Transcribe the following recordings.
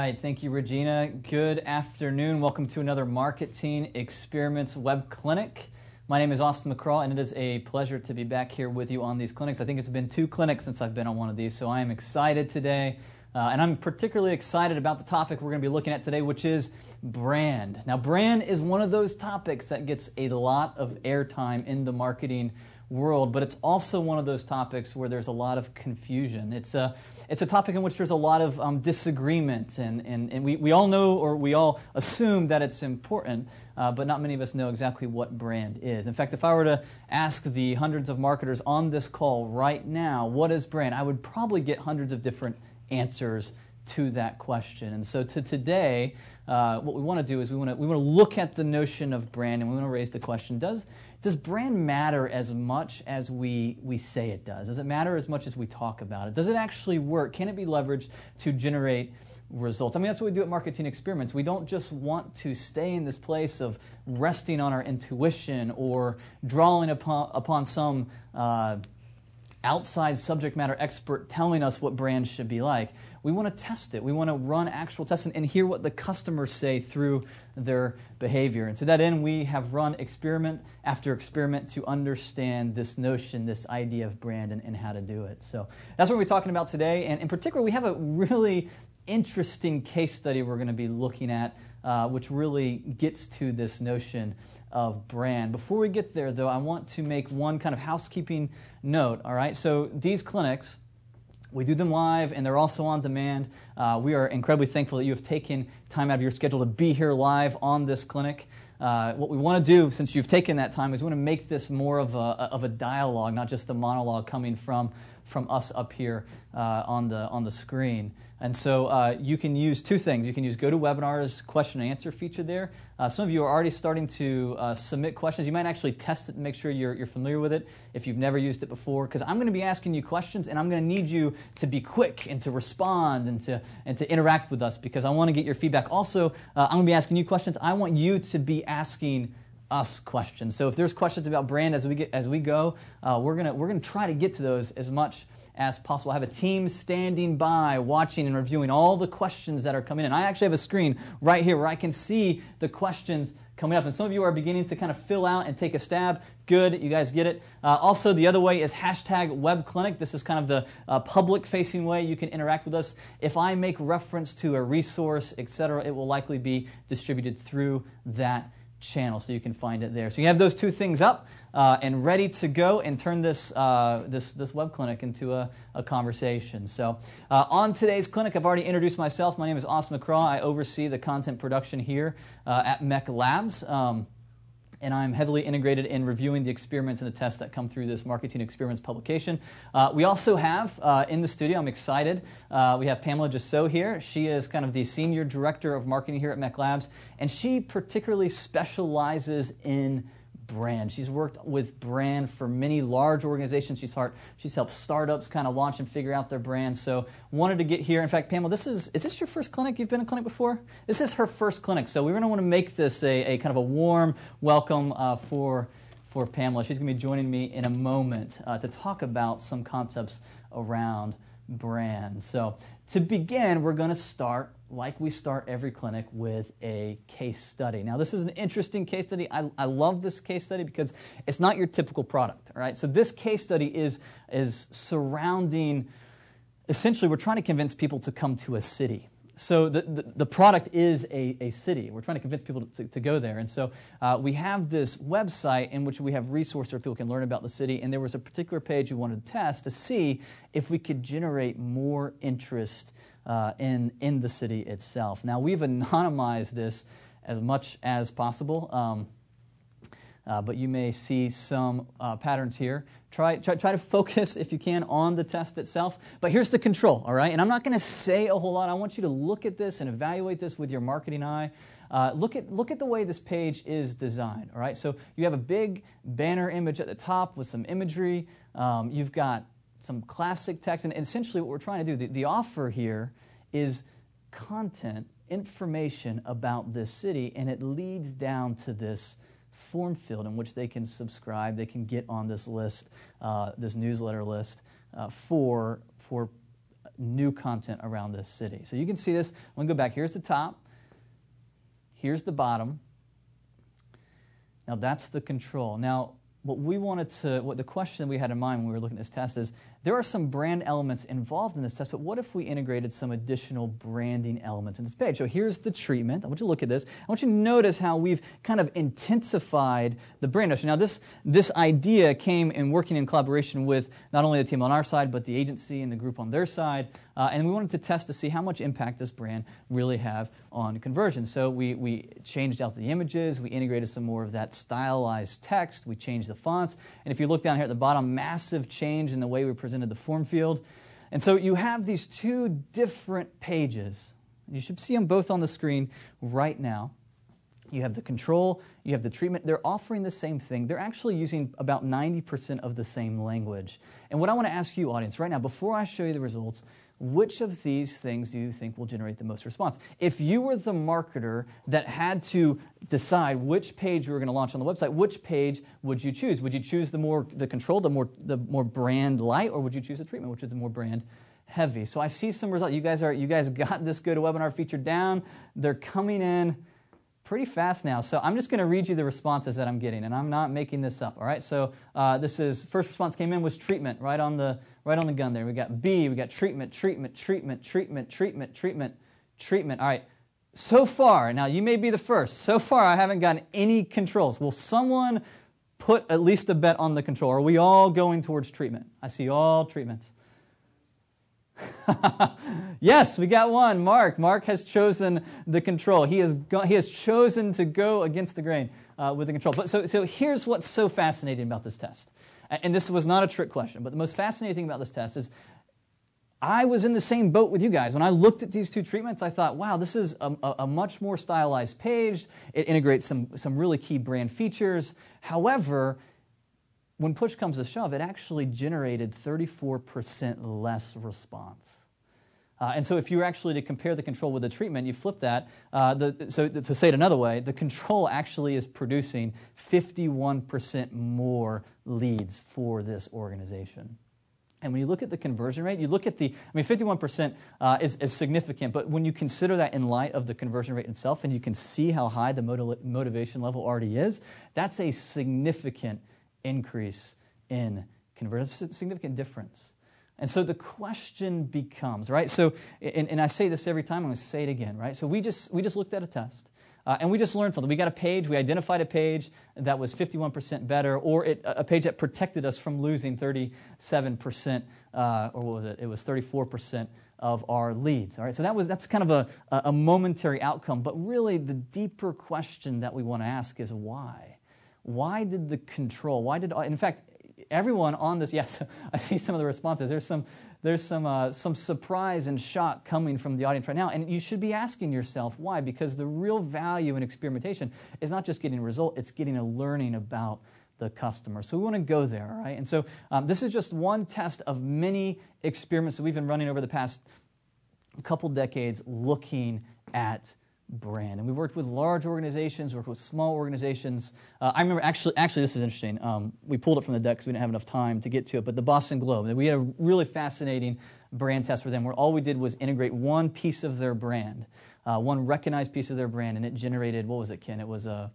right. Thank you, Regina. Good afternoon. Welcome to another Marketing Experiments Web Clinic. My name is Austin McCraw, and it is a pleasure to be back here with you on these clinics. I think it's been two clinics since I've been on one of these, so I am excited today. Uh, and I'm particularly excited about the topic we're going to be looking at today, which is brand. Now, brand is one of those topics that gets a lot of airtime in the marketing world, but it's also one of those topics where there's a lot of confusion. It's a, it's a topic in which there's a lot of um, disagreement, and, and, and we, we all know or we all assume that it's important, uh, but not many of us know exactly what brand is. In fact, if I were to ask the hundreds of marketers on this call right now, what is brand, I would probably get hundreds of different answers to that question. And so to today, uh, what we want to do is we want to we want to look at the notion of brand and we want to raise the question: Does does brand matter as much as we we say it does? Does it matter as much as we talk about it? Does it actually work? Can it be leveraged to generate results? I mean, that's what we do at Marketing Experiments. We don't just want to stay in this place of resting on our intuition or drawing upon upon some. Uh, outside subject matter expert telling us what brands should be like. We want to test it. We want to run actual tests and, hear what the customers say through their behavior. And to that end, we have run experiment after experiment to understand this notion, this idea of brand, and, and how to do it. So that's what we're talking about today. And in particular, we have a really interesting case study we're going to be looking at, uh, which really gets to this notion of brand. Before we get there, though, I want to make one kind of housekeeping note. All right, so these clinics we do them live and they're also on demand. Uh, we are incredibly thankful that you have taken time out of your schedule to be here live on this clinic. Uh, what we want to do, since you've taken that time, is we want to make this more of a, of a dialogue, not just a monologue coming from, from us up here uh, on, the, on the screen. And so uh, you can use two things. You can use GoToWebinar's question and answer feature there. Uh, some of you are already starting to uh, submit questions. You might actually test it and make sure you're, you're familiar with it if you've never used it before, because I'm going to be asking you questions and I'm going to need you to be quick and to respond and to, and to interact with us because I want to get your feedback. Also, uh, I'm going to be asking you questions. I want you to be asking us questions. So if there's questions about brand as we get as we go, uh, we're gonna we're gonna try to get to those as much as possible. I have a team standing by, watching and reviewing all the questions that are coming in. I actually have a screen right here where I can see the questions coming up. And some of you are beginning to kind of fill out and take a stab. Good, you guys get it. Uh, also, the other way is hashtag web clinic. This is kind of the uh, public facing way you can interact with us. If I make reference to a resource, etc., it will likely be distributed through that channel, so you can find it there. So you have those two things up uh, and ready to go and turn this, uh, this, this web clinic into a, a conversation. So uh, on today's clinic, I've already introduced myself. My name is Austin McCraw. I oversee the content production here uh, at MEC Labs. Um, and I'm heavily integrated in reviewing the experiments and the tests that come through this marketing experiments publication. Uh, we also have uh, in the studio, I'm excited, uh, we have Pamela Jasso here. She is kind of the senior director of marketing here at MEC Labs, and she particularly specializes in brand. She's worked with brand for many large organizations. She's, heart, she's helped startups kind of launch and figure out their brand. So wanted to get here. In fact, Pamela, this is is this your first clinic? You've been in a clinic before? This is her first clinic. So we're going to want to make this a, a kind of a warm welcome uh, for for Pamela. She's going to be joining me in a moment uh, to talk about some concepts around brand. So to begin, we're going to start like we start every clinic with a case study. Now, this is an interesting case study. I, I love this case study because it's not your typical product. All right, so this case study is is surrounding. Essentially, we're trying to convince people to come to a city. So the, the, the, product is a, a city. We're trying to convince people to, to go there. And so uh, we have this website in which we have resources where people can learn about the city. And there was a particular page we wanted to test to see if we could generate more interest uh, in, in the city itself. Now, we've anonymized this as much as possible. Um, uh, but you may see some uh, patterns here. Try, try, try to focus, if you can, on the test itself. But here's the control, all right? And I'm not going to say a whole lot. I want you to look at this and evaluate this with your marketing eye. Uh, look, at, look at the way this page is designed, all right? So you have a big banner image at the top with some imagery. Um, you've got some classic text. And essentially, what we're trying to do, the, the offer here is content, information about this city, and it leads down to this form field in which they can subscribe, they can get on this list, uh, this newsletter list uh, for, for new content around this city. So you can see this. I'm going to go back. Here's the top, here's the bottom. Now that's the control. Now, what we wanted to, what the question we had in mind when we were looking at this test is there are some brand elements involved in this test, but what if we integrated some additional branding elements in this page? So here's the treatment. I want you to look at this. I want you to notice how we've kind of intensified the brand notion. Now, this, this idea came in working in collaboration with not only the team on our side, but the agency and the group on their side. Uh, and we wanted to test to see how much impact this brand really have on conversion. So we, we changed out the images, we integrated some more of that stylized text, we changed the fonts. And if you look down here at the bottom, massive change in the way we present presented the form field. And so you have these two different pages. You should see them both on the screen right now. You have the control, you have the treatment. They're offering the same thing. They're actually using about 90% of the same language. And what I want to ask you, audience, right now, before I show you the results, which of these things do you think will generate the most response? If you were the marketer that had to decide which page you were going to launch on the website, which page would you choose? Would you choose the more the control, the more the more brand light, or would you choose the treatment, which is the more brand heavy? So I see some results. You guys are you guys got this GoToWebinar feature down. They're coming in pretty fast now. So I'm just going to read you the responses that I'm getting, and I'm not making this up. All right. So uh, this is first response came in was treatment right on the right on the gun there. We got B. We got treatment, treatment, treatment, treatment, treatment, treatment, treatment. All right. So far, now you may be the first. So far, I haven't gotten any controls. Will someone put at least a bet on the control? Are we all going towards treatment? I see all treatments. yes, we got one. Mark. Mark has chosen the control. He has, go, he has chosen to go against the grain uh, with the control. But so, so here's what's so fascinating about this test. And this was not a trick question, but the most fascinating thing about this test is I was in the same boat with you guys. When I looked at these two treatments, I thought, wow, this is a, a, much more stylized page. It integrates some, some really key brand features. However, when push comes to shove, it actually generated 34% less response. Uh, and so, if you were actually to compare the control with the treatment, you flip that. Uh, the, so, to say it another way, the control actually is producing 51% more leads for this organization. And when you look at the conversion rate, you look at the, I mean, 51% uh, is, is, significant, but when you consider that in light of the conversion rate itself, and you can see how high the motiv- motivation level already is, that's a significant increase in conversion. Significant difference. And so the question becomes, right? So, and, and I say this every time, I'm going to say it again, right? So we just, we just looked at a test. Uh, and we just learned something. We got a page, we identified a page that was 51% better, or it, a page that protected us from losing 37%, uh, or what was it? It was 34% of our leads. All right, so that was, that's kind of a, a momentary outcome. But really, the deeper question that we want to ask is why? Why did the control, why did, in fact, everyone on this, yes, I see some of the responses. There's some, there's some, uh, some surprise and shock coming from the audience right now. And you should be asking yourself why, because the real value in experimentation is not just getting a result, it's getting a learning about the customer. So we want to go there, all right? And so um, this is just one test of many experiments that we've been running over the past couple decades looking at brand. And we've worked with large organizations, worked with small organizations. Uh, I remember actually, actually, this is interesting. Um, we pulled it from the deck because we didn't have enough time to get to it. But the Boston Globe, we had a really fascinating brand test for them where all we did was integrate one piece of their brand, uh, one recognized piece of their brand, and it generated, what was it, Ken? It was a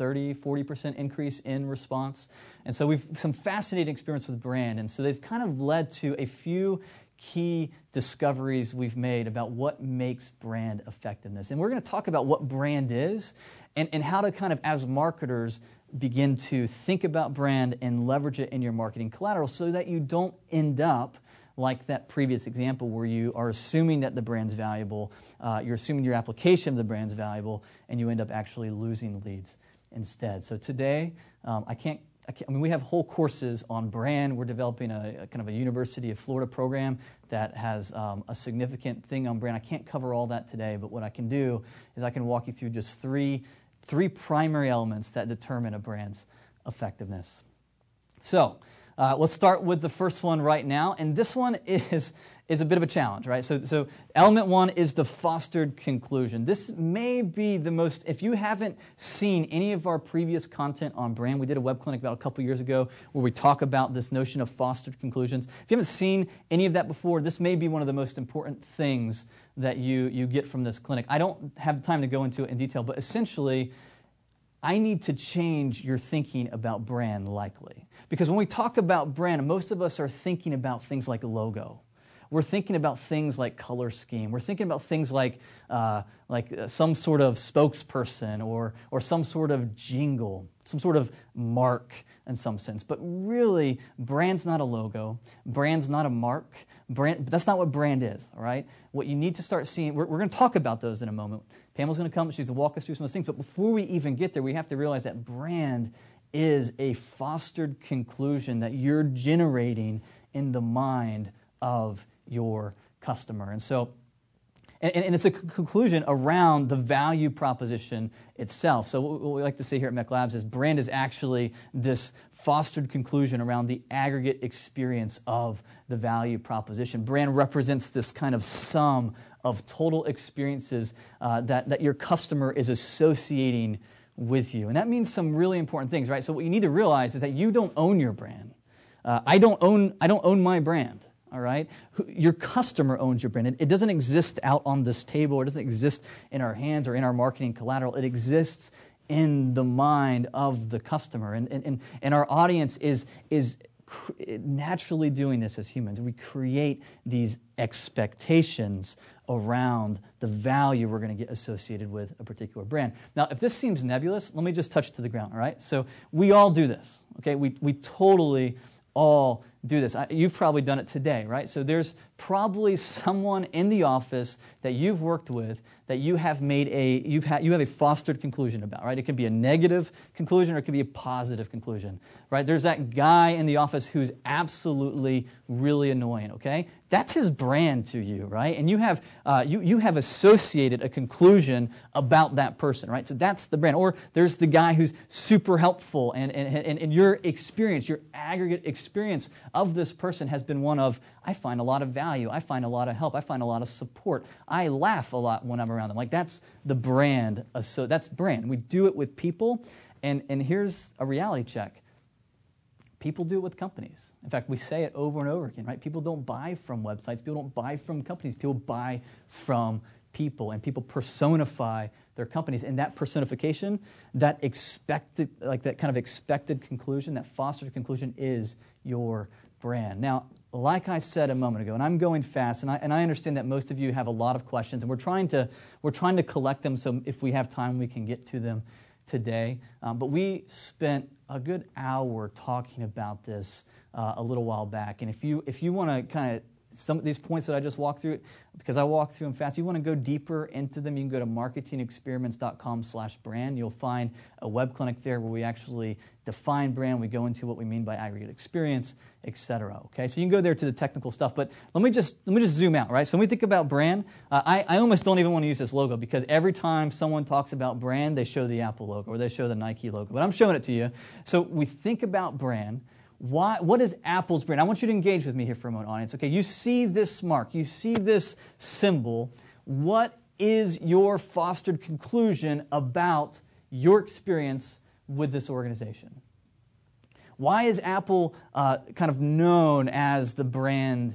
30, 40% increase in response. And so we've some fascinating experience with brand. And so they've kind of led to a few key discoveries we've made about what makes brand effectiveness. And we're going to talk about what brand is and, and how to kind of, as marketers, begin to think about brand and leverage it in your marketing collateral so that you don't end up like that previous example where you are assuming that the brand's valuable, uh, you're assuming your application of the brand's valuable, and you end up actually losing leads instead. So today, um, I can't I mean, we have whole courses on brand. We're developing a, a kind of a University of Florida program that has um, a significant thing on brand. I can't cover all that today, but what I can do is I can walk you through just three, three primary elements that determine a brand's effectiveness. So, uh, let's start with the first one right now. And this one is, is a bit of a challenge, right? So, so, element one is the fostered conclusion. This may be the most, if you haven't seen any of our previous content on brand, we did a web clinic about a couple years ago where we talk about this notion of fostered conclusions. If you haven't seen any of that before, this may be one of the most important things that you, you get from this clinic. I don't have time to go into it in detail, but essentially, I need to change your thinking about brand likely. Because when we talk about brand, most of us are thinking about things like logo. We're thinking about things like color scheme. We're thinking about things like, uh, like uh, some sort of spokesperson or, or some sort of jingle, some sort of mark in some sense. But really, brand's not a logo, brand's not a mark. Brand, that's not what brand is, all right? What you need to start seeing, we're, we're going to talk about those in a moment. Pamela's going to come, she's going to walk us through some of those things. But before we even get there, we have to realize that brand is a fostered conclusion that you're generating in the mind of your customer. And so, and, and, it's a conclusion around the value proposition itself. So, what we like to say here at MEC Labs is brand is actually this fostered conclusion around the aggregate experience of the value proposition. Brand represents this kind of sum of total experiences uh, that, that your customer is associating with you. And that means some really important things, right? So what you need to realize is that you don't own your brand. Uh, I, don't own, I don't own my brand, all right? Your customer owns your brand. It doesn't exist out on this table. It doesn't exist in our hands or in our marketing collateral. It exists in the mind of the customer. And, and, and our audience is, is naturally doing this as humans. We create these expectations around the value we're going to get associated with a particular brand. Now, if this seems nebulous, let me just touch it to the ground, all right? So we all do this, okay? We, we totally all do this. You've probably done it today, right? So there's probably someone in the office that you've worked with that you have made a you've had you have a fostered conclusion about, right? It can be a negative conclusion or it can be a positive conclusion, right? There's that guy in the office who's absolutely really annoying, okay? That's his brand to you, right? And you have uh, you you have associated a conclusion about that person, right? So that's the brand. Or there's the guy who's super helpful, and and, and, and your experience, your aggregate experience of this person has been one of I find a lot of value, I find a lot of help, I find a lot of support, I laugh a lot when I'm around them. Like that's the brand. So that's brand. We do it with people, and and here's a reality check. People do it with companies. In fact, we say it over and over again, right? People don't buy from websites. People don't buy from companies. People buy from people, and people personify their companies. And that personification, that expected, like that kind of expected conclusion, that fostered conclusion, is your brand. Now, like I said a moment ago, and I'm going fast, and I, and I understand that most of you have a lot of questions, and we're trying to, we're trying to collect them so if we have time, we can get to them today. Um, but we spent a good hour talking about this uh, a little while back. And if you, if you want to kind of some of these points that I just walked through, because I walked through them fast, you want to go deeper into them, you can go to marketingexperiments.com slash brand. You'll find a web clinic there where we actually define brand, we go into what we mean by aggregate experience, etc. Okay, so you can go there to the technical stuff, but let me just let me just zoom out, right? So when we think about brand, uh, I, I almost don't even want to use this logo because every time someone talks about brand, they show the Apple logo or they show the Nike logo. But I'm showing it to you. So we think about brand why, what is Apple's brand? I want you to engage with me here for a moment, audience. Okay, you see this mark, you see this symbol. What is your fostered conclusion about your experience with this organization? Why is Apple uh, kind of known as the brand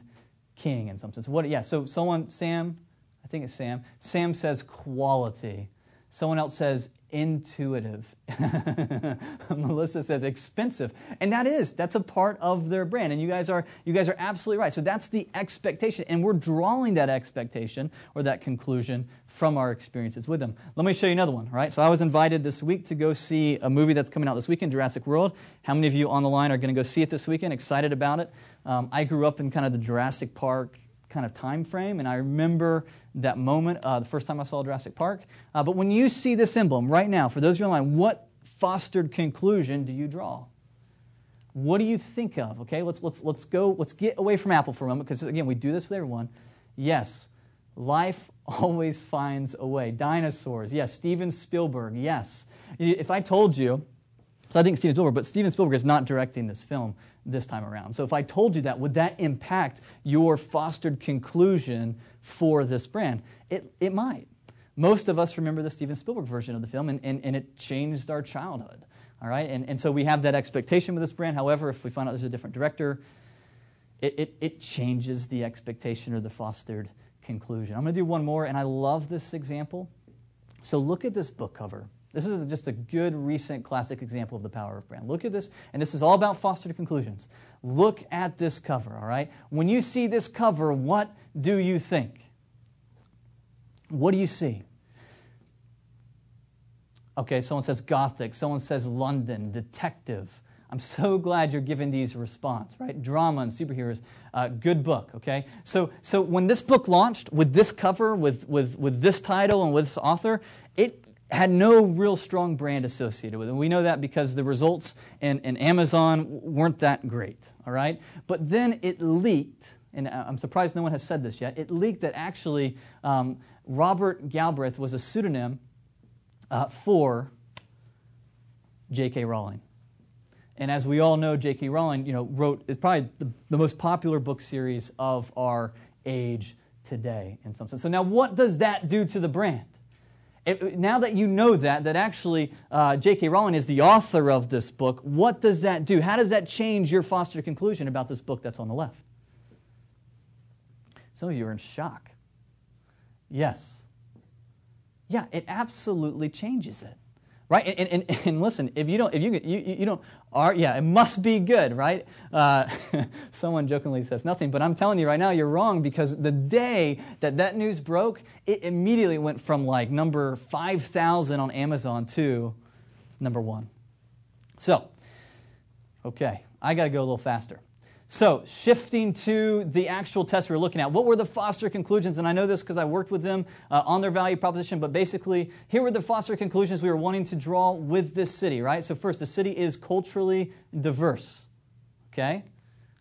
king in some sense? What? Yeah. So someone, Sam, I think it's Sam. Sam says quality. Someone else says intuitive. Melissa says expensive. And that is, that's a part of their brand. And you guys are you guys are absolutely right. So that's the expectation. And we're drawing that expectation or that conclusion from our experiences with them. Let me show you another one, right? So I was invited this week to go see a movie that's coming out this weekend, Jurassic World. How many of you on the line are going to go see it this weekend? Excited about it? Um, I grew up in kind of the Jurassic Park kind of time frame, and I remember that moment uh, the first time I saw Jurassic Park. Uh, but when you see this emblem right now, for those of you online, what fostered conclusion do you draw? what do you think of? Okay, let's, let's, let's go, let's get away from Apple for a moment because, again, we do this with everyone. Yes, life always finds a way. Dinosaurs, yes. Steven Spielberg, yes. If I told you, so I think Steven Spielberg, but Steven Spielberg is not directing this film this time around. So if I told you that, would that impact your fostered conclusion for this brand? It, it might. Most of us remember the Steven Spielberg version of the film, and, and, and it changed our childhood. All right? And, and so we have that expectation with this brand. However, if we find out there's a different director, it, it, it changes the expectation or the fostered conclusion. I'm going to do one more, and I love this example. So look at this book cover. This is just a good recent classic example of the power of brand. Look at this, and this is all about fostered conclusions. Look at this cover, all right? When you see this cover, what do you think? What do you see? Okay, someone says Gothic, someone says London, detective. I'm so glad you're giving these response, right? Drama and superheroes, uh, good book, okay? So, so when this book launched with this cover, with, with, with this title, and with this author, it had no real strong brand associated with it. And we know that because the results in, in Amazon weren't that great, all right? But then it leaked, and I'm surprised no one has said this yet, it leaked that actually um, Robert Galbraith was a pseudonym uh, for J.K. Rowling. And as we all know, J.K. Rowling, you know, wrote is probably the, the most popular book series of our age today, in some sense. So now, what does that do to the brand? It, now that you know that, that actually uh, J.K. Rowling is the author of this book, what does that do? How does that change your foster conclusion about this book that's on the left? Some of you are in shock. Yes. Yeah, it absolutely changes it. Right? And, and, and listen, if you don't, if you, you, you don't, are, yeah, it must be good, right? Uh, someone jokingly says nothing, but I'm telling you right now, you're wrong because the day that that news broke, it immediately went from like number 5,000 on Amazon to number one. So, okay, I got to go a little faster. So, shifting to the actual test we are looking at, what were the Foster conclusions? And I know this because I worked with them uh, on their value proposition, but basically, here were the Foster conclusions we were wanting to draw with this city, right? So, first, the city is culturally diverse, okay?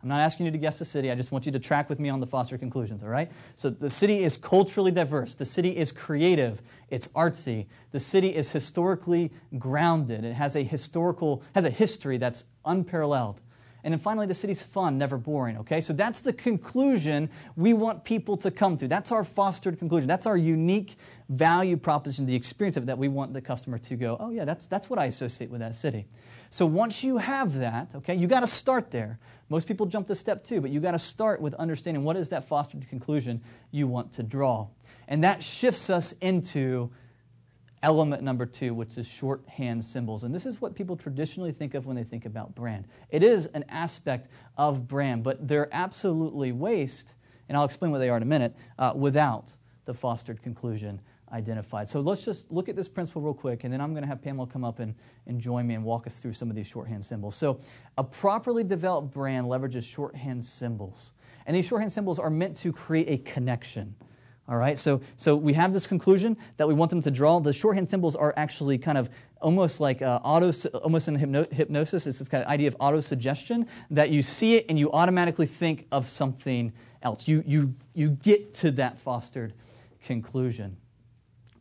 I'm not asking you to guess the city. I just want you to track with me on the Foster conclusions, all right? So the city is culturally diverse. The city is creative. It's artsy. The city is historically grounded. It has a historical, has a history that's unparalleled. And then finally, the city's fun, never boring, okay? So that's the conclusion we want people to come to. That's our fostered conclusion. That's our unique value proposition, the experience of it that we want the customer to go, oh, yeah, that's, that's what I associate with that city. So once you have that, okay, you got to start there. Most people jump to step two, but you got to start with understanding what is that fostered conclusion you want to draw. And that shifts us into element number two, which is shorthand symbols. And this is what people traditionally think of when they think about brand. It is an aspect of brand, but they're absolutely waste, and I'll explain what they are in a minute, uh, without the fostered conclusion identified. So let's just look at this principle real quick, and then I'm going to have Pamela come up and, and join me and walk us through some of these shorthand symbols. So a properly developed brand leverages shorthand symbols. And these shorthand symbols are meant to create a connection. All right, so, so we have this conclusion that we want them to draw. The shorthand symbols are actually kind of almost like uh, auto, almost in hypno- hypnosis. It's this kind of idea of auto suggestion that you see it and you automatically think of something else. You, you, you get to that fostered conclusion.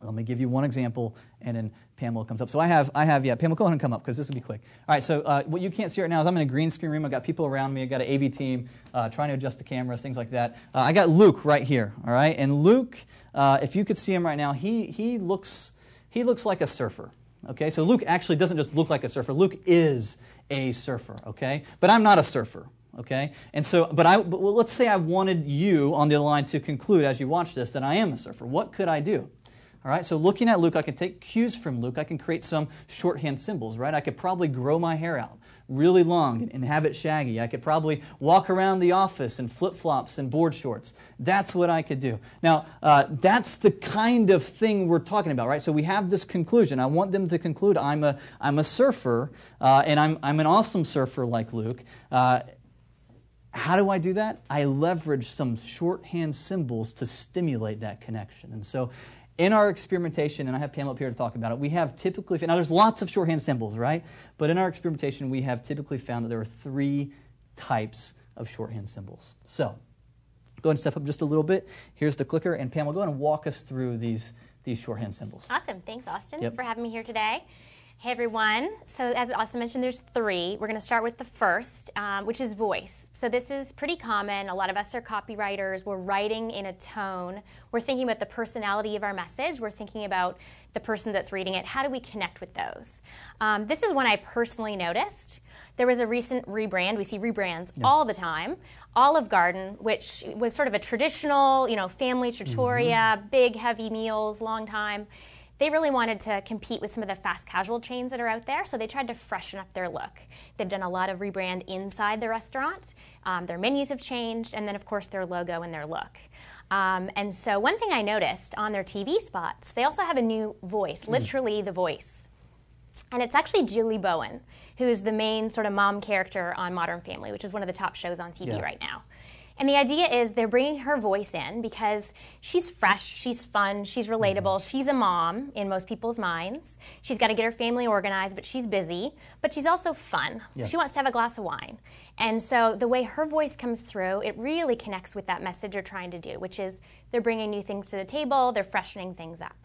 Let me give you one example, and then Pamela comes up. So I have, I have, yeah, Pamela, go ahead and come up because this will be quick. All right, so uh, what you can't see right now is I'm in a green screen room. I've got people around me. I've got an AV team uh, trying to adjust the cameras, things like that. Uh, I got Luke right here, all right? And Luke, uh, if you could see him right now, he, he, looks, he looks like a surfer, okay? So Luke actually doesn't just look like a surfer. Luke is a surfer, okay? But I'm not a surfer, okay? And so, but I, but let's say I wanted you on the line to conclude as you watch this that I am a surfer. What could I do? All right, so looking at Luke, I can take cues from Luke. I can create some shorthand symbols, right? I could probably grow my hair out really long and have it shaggy. I could probably walk around the office in flip flops and board shorts. That's what I could do. Now, uh, that's the kind of thing we're talking about, right? So we have this conclusion. I want them to conclude I'm a, I'm a surfer, uh, and I'm, I'm an awesome surfer like Luke. Uh, how do I do that? I leverage some shorthand symbols to stimulate that connection. And so in our experimentation, and I have Pamela up here to talk about it, we have typically, now there's lots of shorthand symbols, right? But in our experimentation, we have typically found that there are three types of shorthand symbols. So, go ahead and step up just a little bit. Here's the clicker, and Pamela, go ahead and walk us through these, these shorthand symbols. Awesome. Thanks, Austin, Yep. for having me here today. Hey, everyone. So, as Austin mentioned, there's three. We're going to start with the first, um, which is voice. So, this is pretty common. A lot of us are copywriters. We're writing in a tone. We're thinking about the personality of our message. We're thinking about the person that's reading it. How do we connect with those? Um, this is one I personally noticed. There was a recent rebrand. We see rebrands all the time. Olive Garden, which was sort of a traditional, you know, family trattoria, big, heavy meals, long time they really wanted to compete with some of the fast casual chains that are out there, so they tried to freshen up their look. They've done a lot of rebrand inside the restaurant. Um, their menus have changed, and then, of course, their logo and their look. Um, and so, one thing I noticed on their TV spots, they also have a new voice, literally the voice. And it's actually Julie Bowen, who's the main sort of mom character on Modern Family, which is one of the top shows on TV Yeah. right now. And the idea is they're bringing her voice in because she's fresh, she's fun, she's mm-hmm. relatable, she's a mom in most people's minds. She's got to get her family organized, but she's busy, but she's also fun. Yeah. She wants to have a glass of wine. And so the way her voice comes through, it really connects with that message they're trying to do, which is they're bringing new things to the table, they're freshening things up.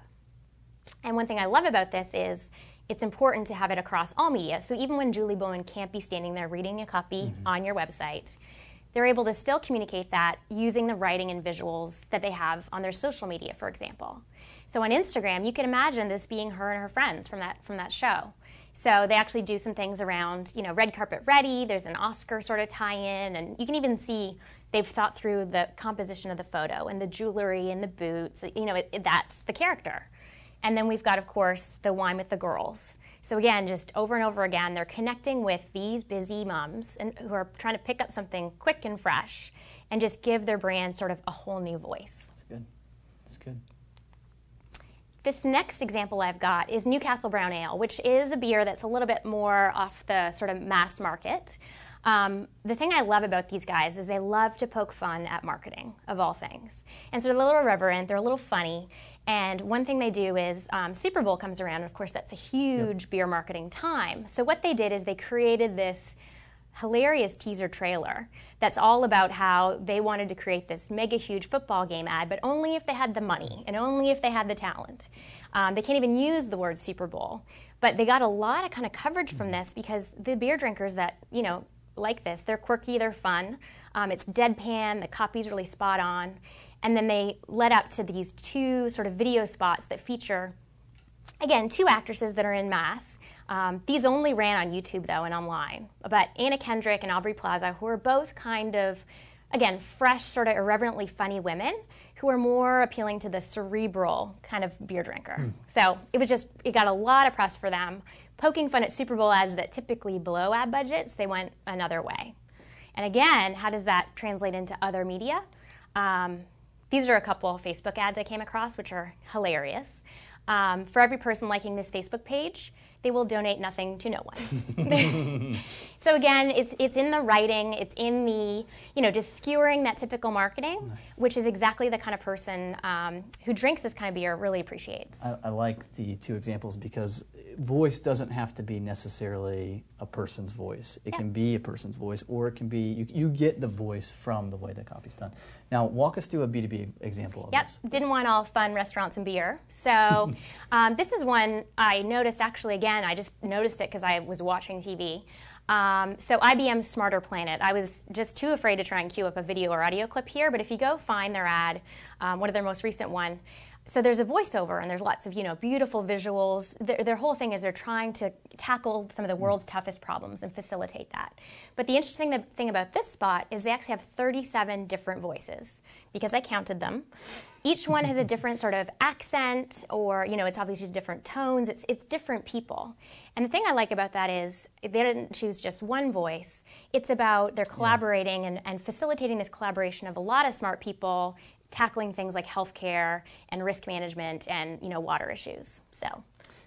And one thing I love about this is it's important to have it across all media. So even when Julie Bowen can't be standing there reading a copy mm-hmm. on your website, they're able to still communicate that using the writing and visuals that they have on their social media, for example. So on Instagram, you can imagine this being her and her friends from that from that show. So they actually do some things around, you know, red carpet ready. There's an Oscar sort of tie-in, and you can even see they've thought through the composition of the photo and the jewelry and the boots. You know, it, it- that's the character. And then we've got, of course, the wine with the girls. So again, just over and over again, they're connecting with these busy moms and who are trying to pick up something quick and fresh, and just give their brand sort of a whole new voice. That's good. That's good. This next example I've got is Newcastle Brown Ale, which is a beer that's a little bit more off the sort of mass market. Um, the thing I love about these guys is they love to poke fun at marketing, of all things. And so they're a little irreverent, they're a little funny. And one thing they do is um, Super Bowl comes around, and of course, that's a huge beer marketing time. So what they did is they created this hilarious teaser trailer that's all about how they wanted to create this mega huge football game ad, but only if they had the money and only if they had the talent. Um, they can't even use the word Super Bowl, but they got a lot of kind of coverage from this because the beer drinkers that you know like this, they're quirky, they're fun. Um, it's deadpan, the copy's really spot on, and then they led up to these two sort of video spots that feature again, two actresses that are in mass. Um, these only ran on YouTube though and online. But Anna Kendrick and Aubrey Plaza, who are both kind of, again, fresh, sort of irreverently funny women who are more appealing to the cerebral kind of beer drinker. So it was just, it got a lot of press for them. Poking fun at Super Bowl ads that typically blow ad budgets, they went another way. And again, how does that translate into other media? Um, these are a couple of Facebook ads I came across, which are hilarious. Um, for every person liking this Facebook page, they will donate nothing to no one. so again, it's it's in the writing, it's in the you know just skewering that typical marketing, which is exactly the kind of person um, who drinks this kind of beer really appreciates. I, I like the two examples because voice doesn't have to be necessarily a person's voice. It Yeah. can be a person's voice, or it can be you, you get the voice from the way the copy's done. Now, walk us through a B two B example of Yep, this. didn't want all fun restaurants and beer. So um, this is one I noticed actually again. I just noticed it because I was watching TV. Um, so IBM's Smarter Planet. I was just too afraid to try and queue up a video or audio clip here, but if you go find their ad, um, one of their most recent one. So there's a voiceover and there's lots of you know beautiful visuals. Their, their whole thing is they're trying to tackle some of the world's toughest problems and facilitate that. But the interesting thing about this spot is they actually have 37 different voices because I counted them. Each one has a different sort of accent, or you know, it's obviously different tones. It's it's different people. And the thing I like about that is they didn't choose just one voice. It's about they're collaborating and, and facilitating this collaboration of a lot of smart people tackling things like healthcare and risk management and you know water issues. So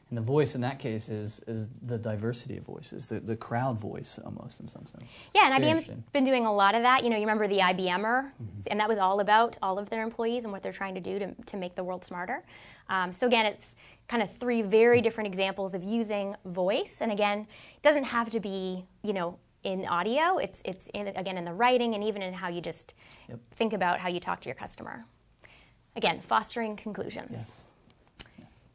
And the voice in that case is is the diversity of voices, the, the crowd voice almost in some sense. Yeah, and Very IBM's been doing a lot of that. You know, you remember the IBMer, Mm-hmm. and that was all about all of their employees and what they're trying to do to, to make the world smarter. Um, so again, it's kind of three very different examples of using voice. And again, it doesn't have to be, you know, in audio. It's it's in, again in the writing and even in how you just Yep. think about how you talk to your customer. Again, fostering conclusions. Yes.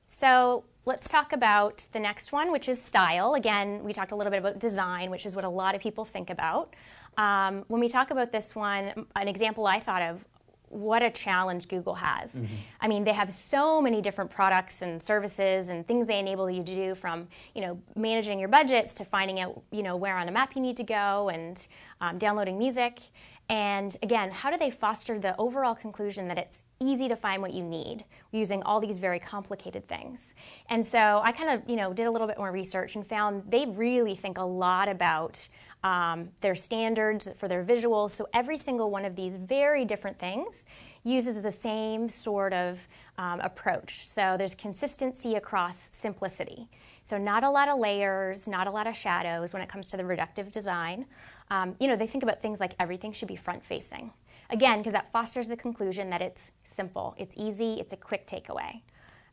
So let's talk about the next one, which is style. Again, we talked a little bit about design, which is what a lot of people think about. Um, when we talk about this one, an example I thought of, what a challenge Google has. I mean, they have so many different products and services and things they enable you to do from, you know, managing your budgets to finding out, you know, where on a map you need to go and um, downloading music. And again, how do they foster the overall conclusion that it's easy to find what you need using all these very complicated things? And so I kind of, you know, did a little bit more research and found they really think a lot about um, their standards for their visuals. So every single one of these very different things uses the same sort of um, approach. So there's consistency across simplicity. So not a lot of layers, not a lot of shadows when it comes to the reductive design. Um, you know, they think about things like everything should be front facing. Again, because that fosters the conclusion that it's simple, it's easy, it's a quick takeaway.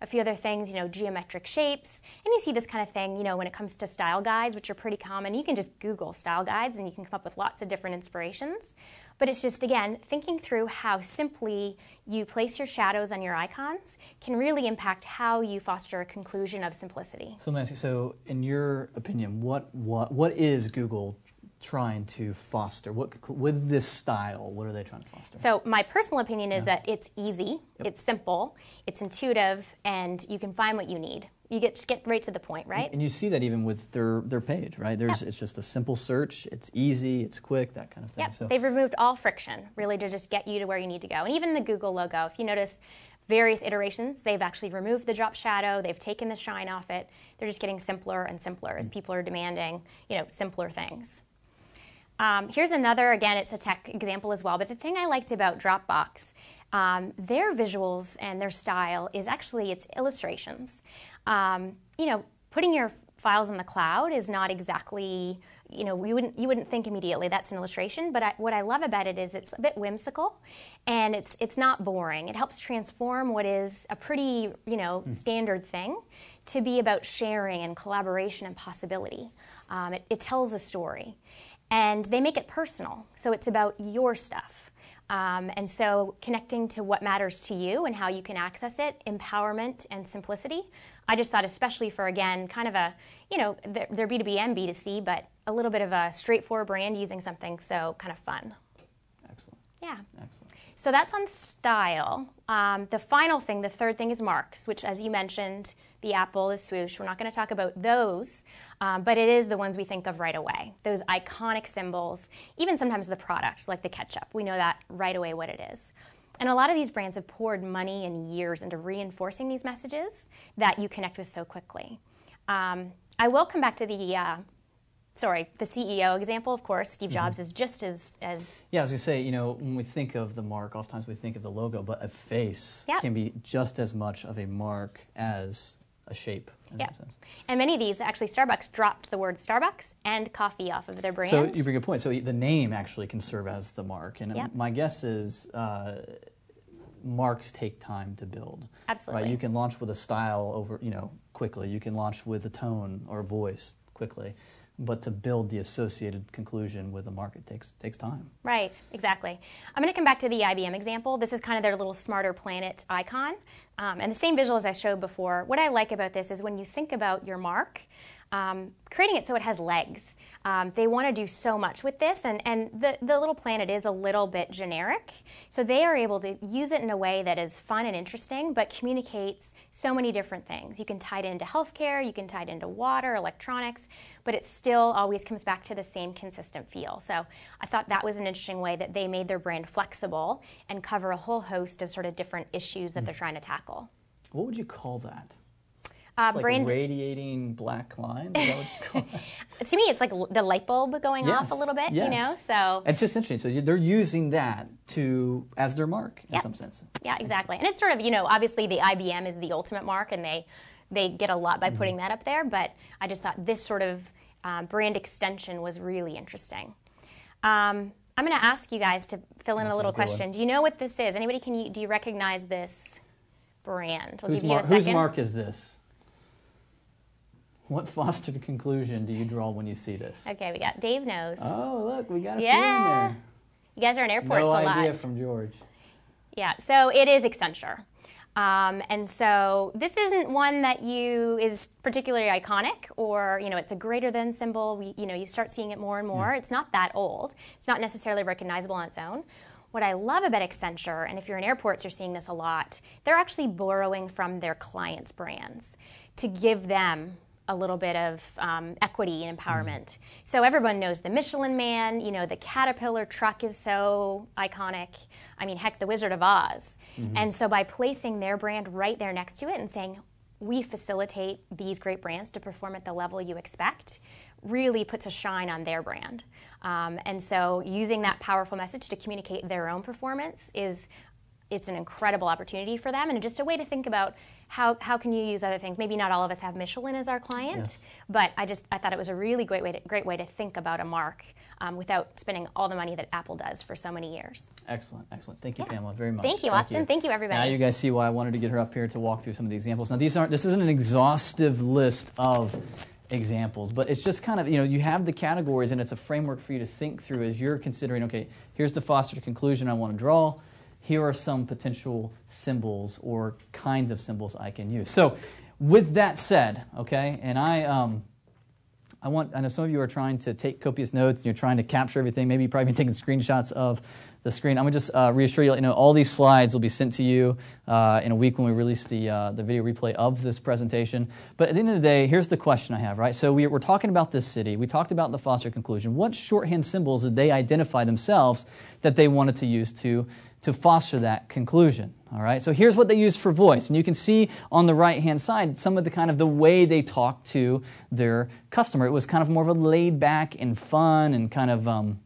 A few other things, you know, geometric shapes. And you see this kind of thing, you know, when it comes to style guides, which are pretty common. You can just Google style guides and you can come up with lots of different inspirations. But it's just, again, thinking through how simply you place your shadows on your icons can really impact how you foster a conclusion of simplicity. So you, so in your opinion, what what what is Google trying to foster? What with this style, what are they trying to foster? So my personal opinion is that it's easy, it's simple, it's intuitive, and you can find what you need. You get get right to the point, right? And you see that even with their their page, right? There's Yep. it's just a simple search, it's easy, it's quick, that kind of thing. Yep. So They've removed all friction, really, to just get you to where you need to go. And even the Google logo, if you notice various iterations, they've actually removed the drop shadow, they've taken the shine off it. They're just getting simpler and simpler as hmm. people are demanding, you know, simpler things. Um, here's another, again, it's a tech example as well, but the thing I liked about Dropbox, um, their visuals and their style is actually it's illustrations. Um, you know, putting your files in the cloud is not exactly, you know, you wouldn't you wouldn't think immediately that's an illustration. But I, what I love about it is it's a bit whimsical, and it's it's not boring. It helps transform what is a pretty you know standard thing to be about sharing and collaboration and possibility. Um, it, it tells a story, and they make it personal. So it's about your stuff. Um, and so connecting to what matters to you and how you can access it, empowerment and simplicity. I just thought, especially for again, kind of a, you know, they're, they're B2B and B2C, but a little bit of a straightforward brand using something so kind of fun. Yeah. Excellent. So that's on style. Um, the final thing, the third thing is marks, which, as you mentioned, the Apple, the swoosh. We're not going to talk about those, um, but it is the ones we think of right away. Those iconic symbols, even sometimes the product, like the ketchup. We know that right away what it is. And a lot of these brands have poured money and years into reinforcing these messages that you connect with so quickly. Um, I will come back to the uh, sorry, the CEO example, of course, Steve Jobs is just as, as Yeah, I was gonna say, you know, when we think of the mark, oftentimes we think of the logo, but a face Yep. can be just as much of a mark as a shape in Yep. some sense. And many of these, actually, Starbucks dropped the word Starbucks and coffee off of their brand. So you bring a point. So the name actually can serve as the mark, and Yep. my guess is uh, marks take time to build. Absolutely. Right? You can launch with a style over, you know, quickly. You can launch with a tone or a voice quickly, but to build the associated conclusion with the market takes takes time. Right, exactly. I'm going to come back to the IBM example. This is kind of their little smarter planet icon. Um, and the same visual as I showed before. What I like about this is when you think about your mark, um, creating it so it has legs. Um, they want to do so much with this, and, and the, the little planet is a little bit generic. So they are able to use it in a way that is fun and interesting, but communicates so many different things. You can tie it into healthcare, you can tie it into water, electronics, but it still always comes back to the same consistent feel. So I thought that was an interesting way that they made their brand flexible and cover a whole host of sort of different issues that they're trying to tackle. What would you call that? Uh, like brand radiating black lines. Is that what you call that? to me, it's like the light bulb going off a little bit, you know. So It's just interesting. So they're using that to as their mark in Yep. some sense. yeah, exactly. And it's sort of you know obviously the IBM is the ultimate mark, and they they get a lot by mm-hmm. putting that up there, but I just thought this sort of um, brand extension was really interesting. Um, I'm going to ask you guys to fill in a little question. One. Do you know what this is? Anybody can you do you recognize this brand? We'll whose, mar- whose mark is this? What fostered conclusion do you draw when you see this? Okay, we got Dave knows. Oh, look, we got a yeah. few in there. You guys are in airports no a lot. No idea from George. Yeah, so it is Accenture. Um, and so this isn't one that you is particularly iconic or you know it's a greater than symbol. We, you know you start seeing it more and more. Yes. It's not that old. It's not necessarily recognizable on its own. What I love about Accenture, and if you're in airports, you're seeing this a lot, they're actually borrowing from their clients' brands to give them a little bit of um, equity and empowerment. Mm. So everyone knows the Michelin Man, you know, the Caterpillar truck is so iconic. I mean, heck, the Wizard of Oz. Mm-hmm. And so by placing their brand right there next to it and saying, we facilitate these great brands to perform at the level you expect, really puts a shine on their brand. Um, and so using that powerful message to communicate their own performance is it's an incredible opportunity for them and just a way to think about how, how can you use other things? Maybe not all of us have Michelin as our client, yes. but I just I thought it was a really great way to, great way to think about a mark um, without spending all the money that Apple does for so many years. Excellent, excellent. Thank you, yeah. Pamela, very much. Thank you, Thank Austin. You. Thank you, everybody. Now you guys see why I wanted to get her up here to walk through some of the examples. Now these aren't this isn't an exhaustive list of examples, but it's just kind of, you know, you have the categories and it's a framework for you to think through as you're considering, okay, here's the fostered conclusion I want to draw here are some potential symbols or kinds of symbols I can use. So, with that said, okay, and I, um, I want, I know some of you are trying to take copious notes and you're trying to capture everything. Maybe you've probably been taking screenshots of the screen. I'm going to just uh, reassure you, you know, all these slides will be sent to you uh, in a week when we release the, uh, the video replay of this presentation. But at the end of the day, here's the question I have, right? So we, we're talking about this city. We talked about the Foster conclusion. What shorthand symbols did they identify themselves that they wanted to use to to foster that conclusion. All right, so here's what they used for voice, and you can see on the right hand side some of the kind of the way they talk to their customer. It was kind of more of a laid back and fun and kind of um,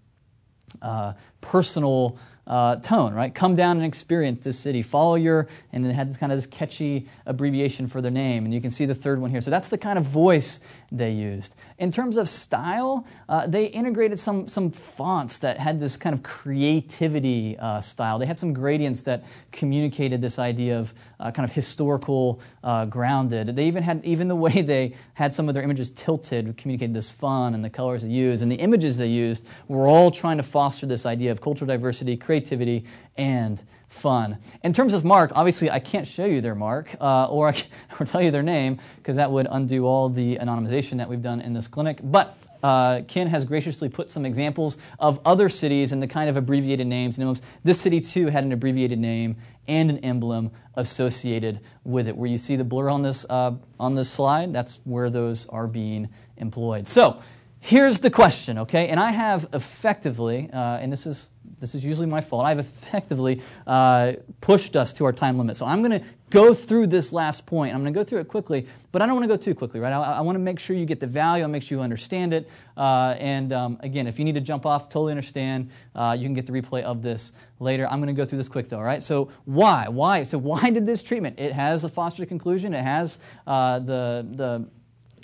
uh, personal uh, tone, right? Come down and experience this city. Follow your, and it had this kind of this catchy abbreviation for their name. And you can see the third one here. So that's the kind of voice they used. In terms of style, uh, they integrated some, some fonts that had this kind of creativity uh, style. They had some gradients that communicated this idea of uh, kind of historical uh, grounded. They even had, even the way they had some of their images tilted communicated this fun and the colors they used. And the images they used were all trying to foster this idea of cultural diversity, creativity, and fun. In terms of mark, obviously I can't show you their mark uh, or, or tell you their name because that would undo all the anonymization that we've done in this clinic. But uh, Ken has graciously put some examples of other cities and the kind of abbreviated names. And emblems. this city too had an abbreviated name and an emblem associated with it. Where you see the blur on this uh, on this slide, that's where those are being employed. So here's the question, okay? And I have effectively, uh, and this is this is usually my fault. I've effectively uh, pushed us to our time limit. So I'm going to go through this last point. I'm going to go through it quickly, but I don't want to go too quickly, right? I, I want to make sure you get the value. I make sure you understand it. Uh, and um, again, if you need to jump off, totally understand. Uh, you can get the replay of this later. I'm going to go through this quick, though, all right? So why? Why? So why did this treatment? It has a fostered conclusion. It has uh, the the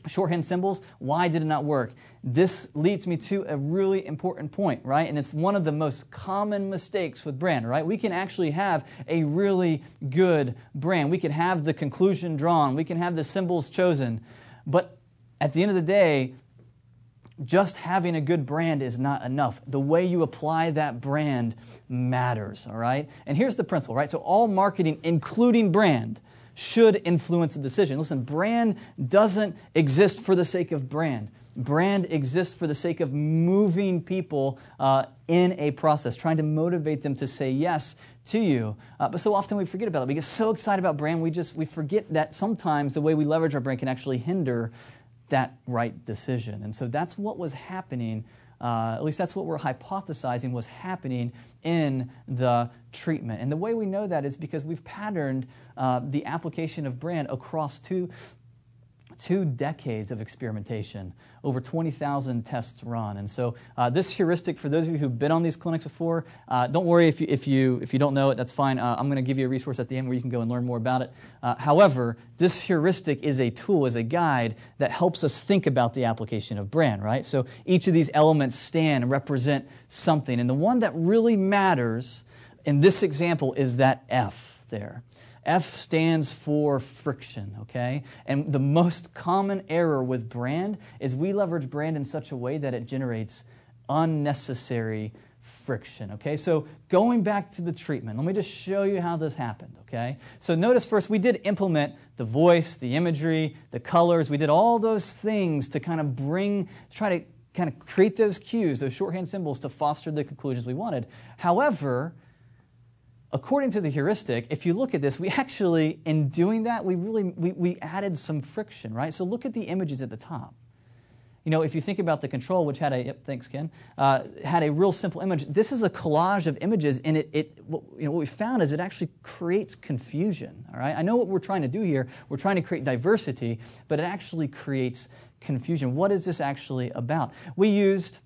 shorthand symbols. Why did it not work? This leads me to a really important point, right? And it's one of the most common mistakes with brand, right? We can actually have a really good brand. We can have the conclusion drawn, we can have the symbols chosen. But at the end of the day, just having a good brand is not enough. The way you apply that brand matters, all right? And here's the principle, right? So all marketing, including brand, should influence a decision. Listen, brand doesn't exist for the sake of brand. Brand exists for the sake of moving people uh, in a process, trying to motivate them to say yes to you. Uh, but so often we forget about it. We get so excited about brand, we just we forget that sometimes the way we leverage our brand can actually hinder that right decision. And so that's what was happening uh, at least that's what we're hypothesizing was happening in the treatment. And the way we know that is because we've patterned uh, the application of brand across two two decades of experimentation, over 20,000 tests run. And so, uh, this heuristic, for those of you who've been on these clinics before, uh, don't worry if you, if, you, if you don't know it, that's fine. Uh, I'm going to give you a resource at the end where you can go and learn more about it. Uh, however, this heuristic is a tool, is a guide that helps us think about the application of brand, right? So, each of these elements stand and represent something. And the one that really matters in this example is that F there. F stands for friction, okay? And the most common error with brand is we leverage brand in such a way that it generates unnecessary friction, okay? So going back to the treatment, let me just show you how this happened, okay? So notice first, we did implement the voice, the imagery, the colors. We did all those things to kind of bring, try to kind of create those cues, those shorthand symbols to foster the conclusions we wanted. However, according to the heuristic, if you look at this, we actually, in doing that, we really we, we added some friction, right? So look at the images at the top. You know, if you think about the control, which had a yep, thanks Ken, uh, had a real simple image. This is a collage of images, and it, it what, you know what we found is it actually creates confusion. All right, I know what we're trying to do here. We're trying to create diversity, but it actually creates confusion. What is this actually about? We used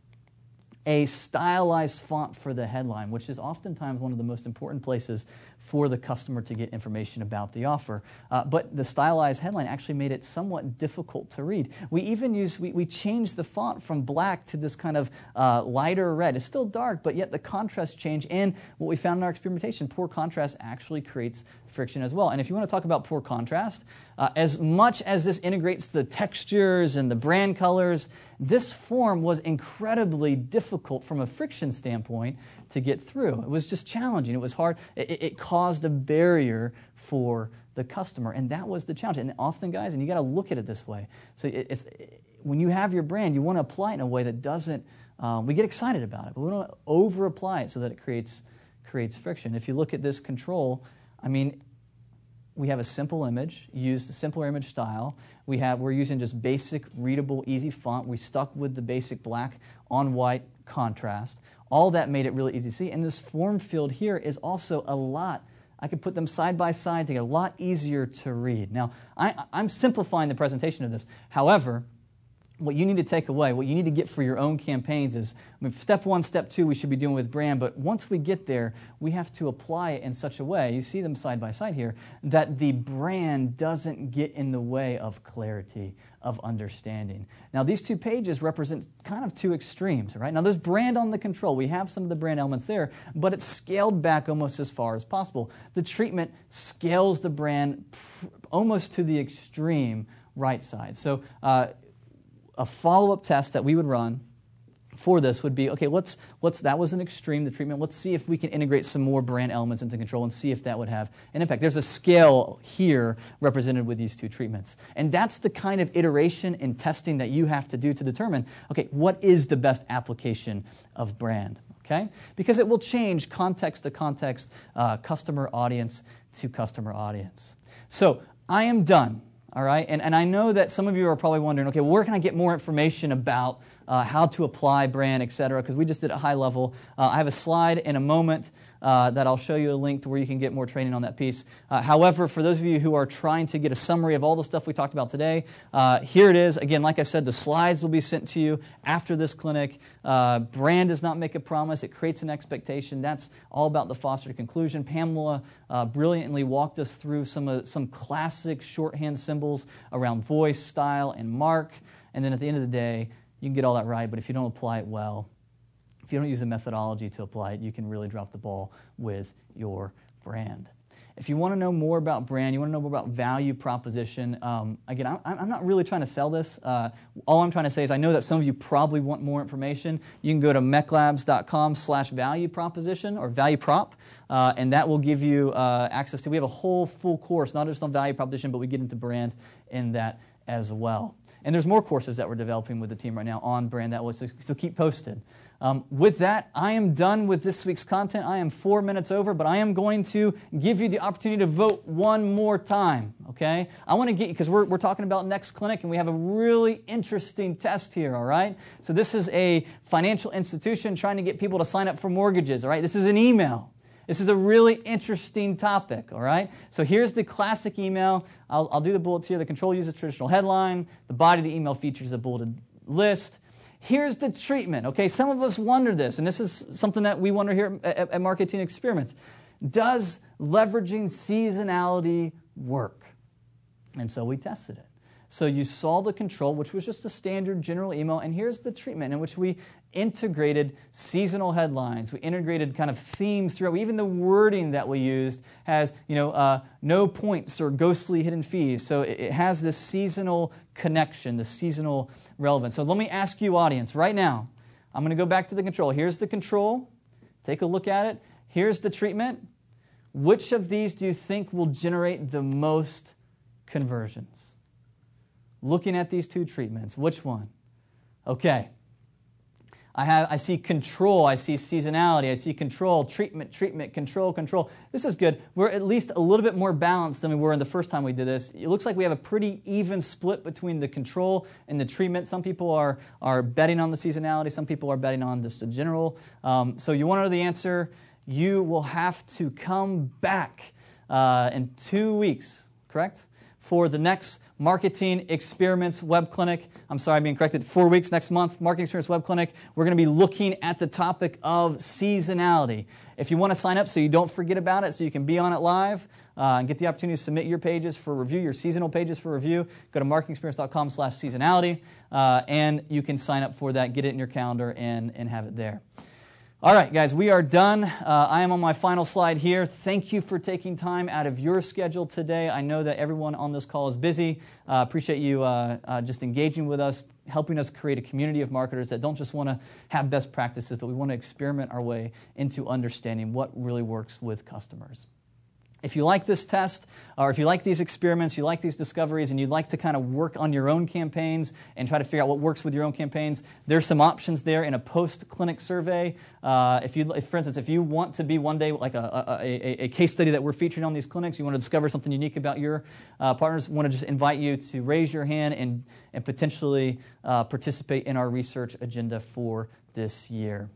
a stylized font for the headline, which is oftentimes one of the most important places for the customer to get information about the offer. Uh, but the stylized headline actually made it somewhat difficult to read. We even used, we, we changed the font from black to this kind of uh, lighter red. It's still dark, but yet the contrast change And what we found in our experimentation, poor contrast actually creates friction as well. And if you want to talk about poor contrast, uh, as much as this integrates the textures and the brand colors, this form was incredibly difficult from a friction standpoint to get through. It was just challenging. It was hard. It, it caused a barrier for the customer, and that was the challenge. And often, guys, and you got to look at it this way. So it, it's when you have your brand, you want to apply it in a way that doesn't. Um, we get excited about it, but we don't over apply it so that it creates creates friction. If you look at this control, I mean, we have a simple image, used a simpler image style. We have, we're using just basic, readable, easy font. We stuck with the basic black on white contrast. All that made it really easy to see. And this form field here is also a lot. I could put them side by side to get a lot easier to read. Now, I, I'm simplifying the presentation of this. However, what you need to take away, what you need to get for your own campaigns is I mean, step one, step two, we should be doing with brand, but once we get there, we have to apply it in such a way, you see them side by side here, that the brand doesn't get in the way of clarity, of understanding. Now, these two pages represent kind of two extremes, right? Now, there's brand on the control. We have some of the brand elements there, but it's scaled back almost as far as possible. The treatment scales the brand almost to the extreme right side. So, uh, a follow up test that we would run for this would be okay let's let's that was an extreme the treatment. Let's see if we can integrate some more brand elements into control and see if that would have an impact. There's a scale here represented with these two treatments. And that's the kind of iteration and testing that you have to do to determine okay what is the best application of brand okay? Because it will change context to context uh, customer audience to customer audience. So i am done all right? And, and I know that some of you are probably wondering, okay, where can I get more information about uh, how to apply brand, et cetera? Because we just did a high level. Uh, I have a slide in a moment uh, that I'll show you a link to where you can get more training on that piece. Uh, however, for those of you who are trying to get a summary of all the stuff we talked about today, uh, here it is. Again, like I said, the slides will be sent to you after this clinic. Uh, brand does not make a promise, it creates an expectation. That's all about the foster conclusion. Pamela uh, brilliantly walked us through some, uh, some classic shorthand symbols around voice, style, and mark. And then at the end of the day, you can get all that right, but if you don't apply it well, if you don't use the methodology to apply it, you can really drop the ball with your brand. If you want to know more about brand, you want to know more about value proposition, um, again, I'm, not really trying to sell this. Uh, all I'm trying to say is I know that some of you probably want more information. You can go to meclabs.com slash value proposition or value prop, uh, and that will give you uh, access to, we have a whole full course, not just on value proposition, but we get into brand in that as well. And there's more courses that we're developing with the team right now on brand that was, so, so keep posted. Um, with that, I am done with this week's content. I am four minutes over, but I am going to give you the opportunity to vote one more time, okay? I want to get you, because we're, we're talking about next clinic, and we have a really interesting test here, all right? So this is a financial institution trying to get people to sign up for mortgages, all right? This is an email. This is a really interesting topic, all right? So here's the classic email. I'll, I'll do the bullets here. The control uses traditional headline. The body of the email features a bulleted list. Here's the treatment, okay? Some of us wonder this, and this is something that we wonder here at, at Marketing Experiments. Does leveraging seasonality work? And so we tested it. So you saw the control, which was just a standard general email, and here's the treatment in which we integrated seasonal headlines. We integrated kind of themes throughout. Even the wording that we used has, you know, uh, no points or ghostly hidden fees. So it, it has this seasonal connection, the seasonal relevance. So let me ask you, audience, right now. I'm going to go back to the control. Here's the control. Take a look at it. Here's the treatment. Which of these do you think will generate the most conversions? Looking at these two treatments, which one? Okay. I, have, I see control, I see seasonality, I see control, treatment, treatment, control, control. This is good. We're at least a little bit more balanced than we were in the first time we did this. It looks like we have a pretty even split between the control and the treatment. Some people are, are betting on the seasonality, some people are betting on just the general. Um, so you want to know the answer? You will have to come back uh, in two weeks, correct? For the next Marketing Experiments Web Clinic. I'm sorry, I'm being corrected. Four weeks next month, Marketing Experiments Web Clinic. We're going to be looking at the topic of seasonality. If you want to sign up so you don't forget about it, so you can be on it live uh, and get the opportunity to submit your pages for review, your seasonal pages for review, go to marketingexperiments.com slash seasonality, uh, and you can sign up for that, get it in your calendar, and, and have it there. All right, guys, we are done. Uh, I am on my final slide here. Thank you for taking time out of your schedule today. I know that everyone on this call is busy. Uh, appreciate you uh, uh just engaging with us, helping us create a community of marketers that don't just want to have best practices, but we want to experiment our way into understanding what really works with customers. If you like this test, or if you like these experiments, you like these discoveries, and you'd like to kind of work on your own campaigns and try to figure out what works with your own campaigns, there's some options there in a post-clinic survey. Uh, if you, if, for instance, if you want to be one day like a, a, a, case study that we're featuring on these clinics, you want to discover something unique about your uh, partners, want to just invite you to raise your hand and, and potentially uh, participate in our research agenda for this year.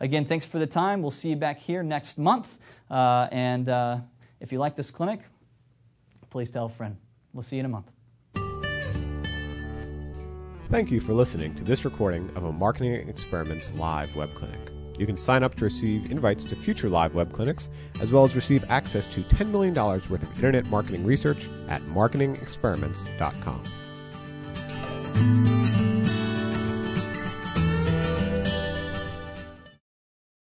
Again, thanks for the time. We'll see you back here next month. Uh, and uh, if you like this clinic, please tell a friend. We'll see you in a month. Thank you for listening to this recording of a Marketing Experiments live web clinic. You can sign up to receive invites to future live web clinics, as well as receive access to $10 million worth of internet marketing research at marketingexperiments.com.